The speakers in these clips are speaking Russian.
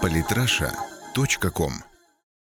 Политраша.ком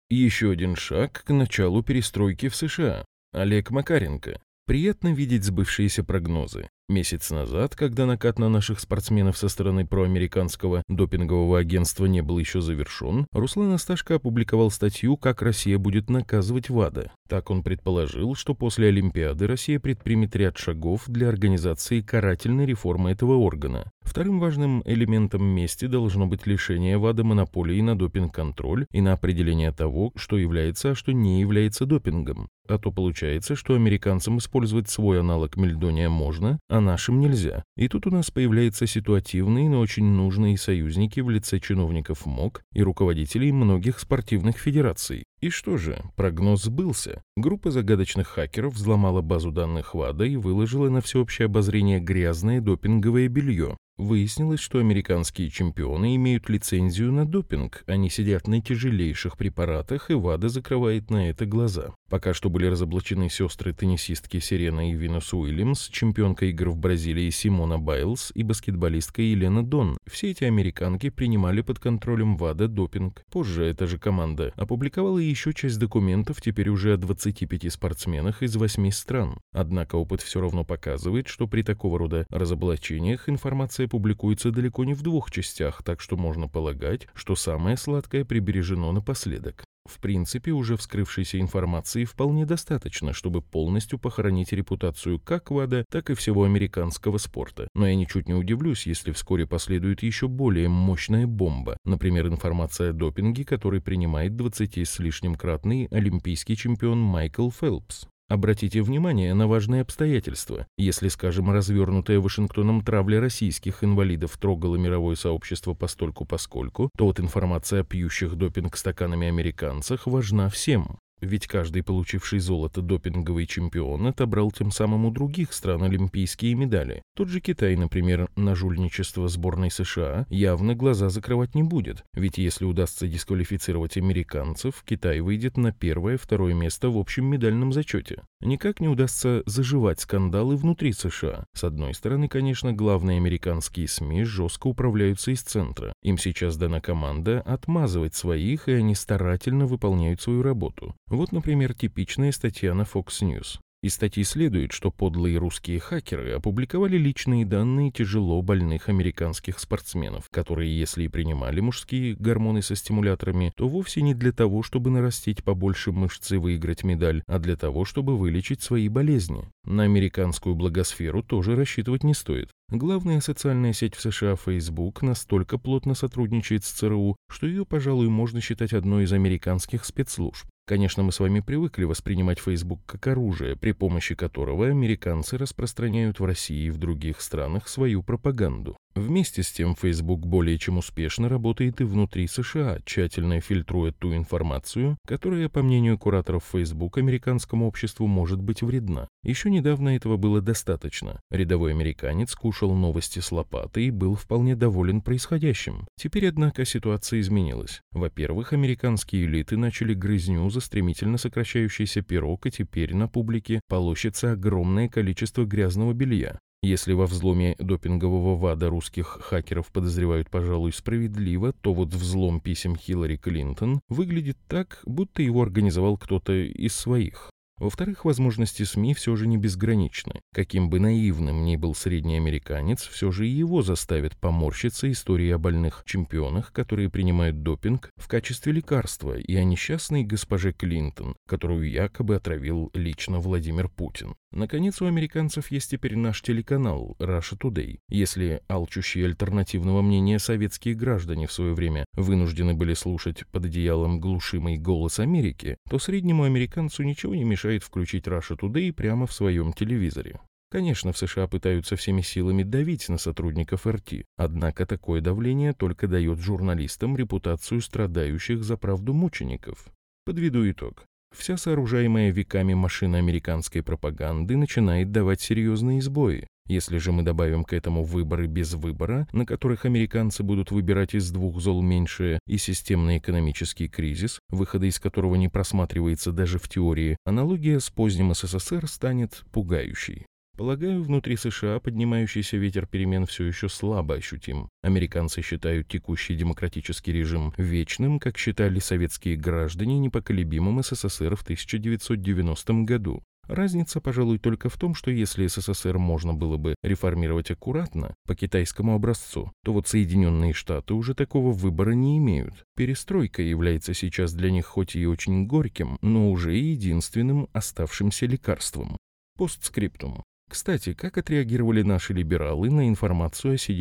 Еще один шаг к началу перестройки в США. Олег Макаренко. Приятно видеть сбывшиеся прогнозы. Месяц назад, когда накат на наших спортсменов со стороны проамериканского допингового агентства не был еще завершен, Руслан Асташко опубликовал статью «Как Россия будет наказывать ВАДА». Так он предположил, что после Олимпиады Россия предпримет ряд шагов для организации карательной реформы этого органа. Вторым важным элементом мести должно быть лишение ВАДА монополии на допинг-контроль и на определение того, что является, а что не является допингом. А то получается, что американцам использовать свой аналог мельдония можно, а нашим нельзя. И тут у нас появляются ситуативные, но очень нужные союзники в лице чиновников МОК и руководителей многих спортивных федераций. И что же, прогноз сбылся. Группа загадочных хакеров взломала базу данных ВАДА и выложила на всеобщее обозрение грязное допинговое белье. Выяснилось, что американские чемпионы имеют лицензию на допинг, они сидят на тяжелейших препаратах, и ВАДА закрывает на это глаза. Пока что были разоблачены сестры-теннисистки Сирена и Винус Уильямс, чемпионка игр в Бразилии Симона Байлз и баскетболистка Елена Дон. Все эти американки принимали под контролем ВАДА допинг. Позже эта же команда опубликовала еще часть документов, теперь уже о 25 спортсменах из 8 стран. Однако опыт все равно показывает, что при такого рода разоблачениях информация публикуется далеко не в двух частях, так что можно полагать, что самое сладкое прибережено напоследок. В принципе, уже вскрывшейся информации вполне достаточно, чтобы полностью похоронить репутацию как ВАДА, так и всего американского спорта. Но я ничуть не удивлюсь, если вскоре последует еще более мощная бомба. Например, информация о допинге, который принимает 20 с лишним кратный олимпийский чемпион Майкл Фелпс. Обратите внимание на важные обстоятельства. Если, скажем, развернутая Вашингтоном травля российских инвалидов трогала мировое сообщество постольку-поскольку, то вот информация о пьющих допинг стаканами американцах важна всем. Ведь каждый получивший золото допинговый чемпион отобрал тем самым у других стран олимпийские медали. Тот же Китай, например, на жульничество сборной США явно глаза закрывать не будет. Ведь если удастся дисквалифицировать американцев, Китай выйдет на первое-второе место в общем медальном зачете. Никак не удастся заживать скандалы внутри США. С одной стороны, конечно, главные американские СМИ жестко управляются из центра. Им сейчас дана команда отмазывать своих, и они старательно выполняют свою работу. Вот, например, типичная статья на Fox News. Из статьи следует, что подлые русские хакеры опубликовали личные данные тяжело больных американских спортсменов, которые, если и принимали мужские гормоны со стимуляторами, то вовсе не для того, чтобы нарастить побольше мышц и выиграть медаль, а для того, чтобы вылечить свои болезни. На американскую благосферу тоже рассчитывать не стоит. Главная социальная сеть в США Facebook настолько плотно сотрудничает с ЦРУ, что ее, пожалуй, можно считать одной из американских спецслужб. Конечно, мы с вами привыкли воспринимать Facebook как оружие, при помощи которого американцы распространяют в России и в других странах свою пропаганду. Вместе с тем, Facebook более чем успешно работает и внутри США, тщательно фильтруя ту информацию, которая, по мнению кураторов Facebook, американскому обществу может быть вредна. Еще недавно этого было достаточно. Рядовой американец кушал новости с лопатой и был вполне доволен происходящим. Теперь, однако, ситуация изменилась. Во-первых, американские элиты начали грызню за стремительно сокращающийся пирог, и теперь на публике полощется огромное количество грязного белья. Если во взломе допингового ВАДА русских хакеров подозревают, пожалуй, справедливо, то вот взлом писем Хиллари Клинтон выглядит так, будто его организовал кто-то из своих. Во-вторых, возможности СМИ все же не безграничны. Каким бы наивным ни был средний американец, все же его заставят поморщиться истории о больных чемпионах, которые принимают допинг в качестве лекарства, и о несчастной госпоже Клинтон, которую якобы отравил лично Владимир Путин. Наконец, у американцев есть теперь наш телеканал Russia Today. Если алчущие альтернативного мнения советские граждане в свое время вынуждены были слушать под одеялом глушимый голос Америки, то среднему американцу ничего не мешает мешает включить Russia Today прямо в своем телевизоре. Конечно, в США пытаются всеми силами давить на сотрудников РТ, однако такое давление только дает журналистам репутацию страдающих за правду мучеников. Подведу итог. Вся сооружаемая веками машина американской пропаганды начинает давать серьезные сбои. Если же мы добавим к этому выборы без выбора, на которых американцы будут выбирать из двух зол меньшее, и системный экономический кризис, выхода из которого не просматривается даже в теории, аналогия с поздним СССР станет пугающей. Полагаю, внутри США поднимающийся ветер перемен все еще слабо ощутим. Американцы считают текущий демократический режим вечным, как считали советские граждане непоколебимым СССР в 1990 году. Разница, пожалуй, только в том, что если СССР можно было бы реформировать аккуратно, по китайскому образцу, то вот Соединенные Штаты уже такого выбора не имеют. Перестройка является сейчас для них хоть и очень горьким, но уже единственным оставшимся лекарством. Постскриптум. Кстати, как отреагировали наши либералы на информацию о сидящих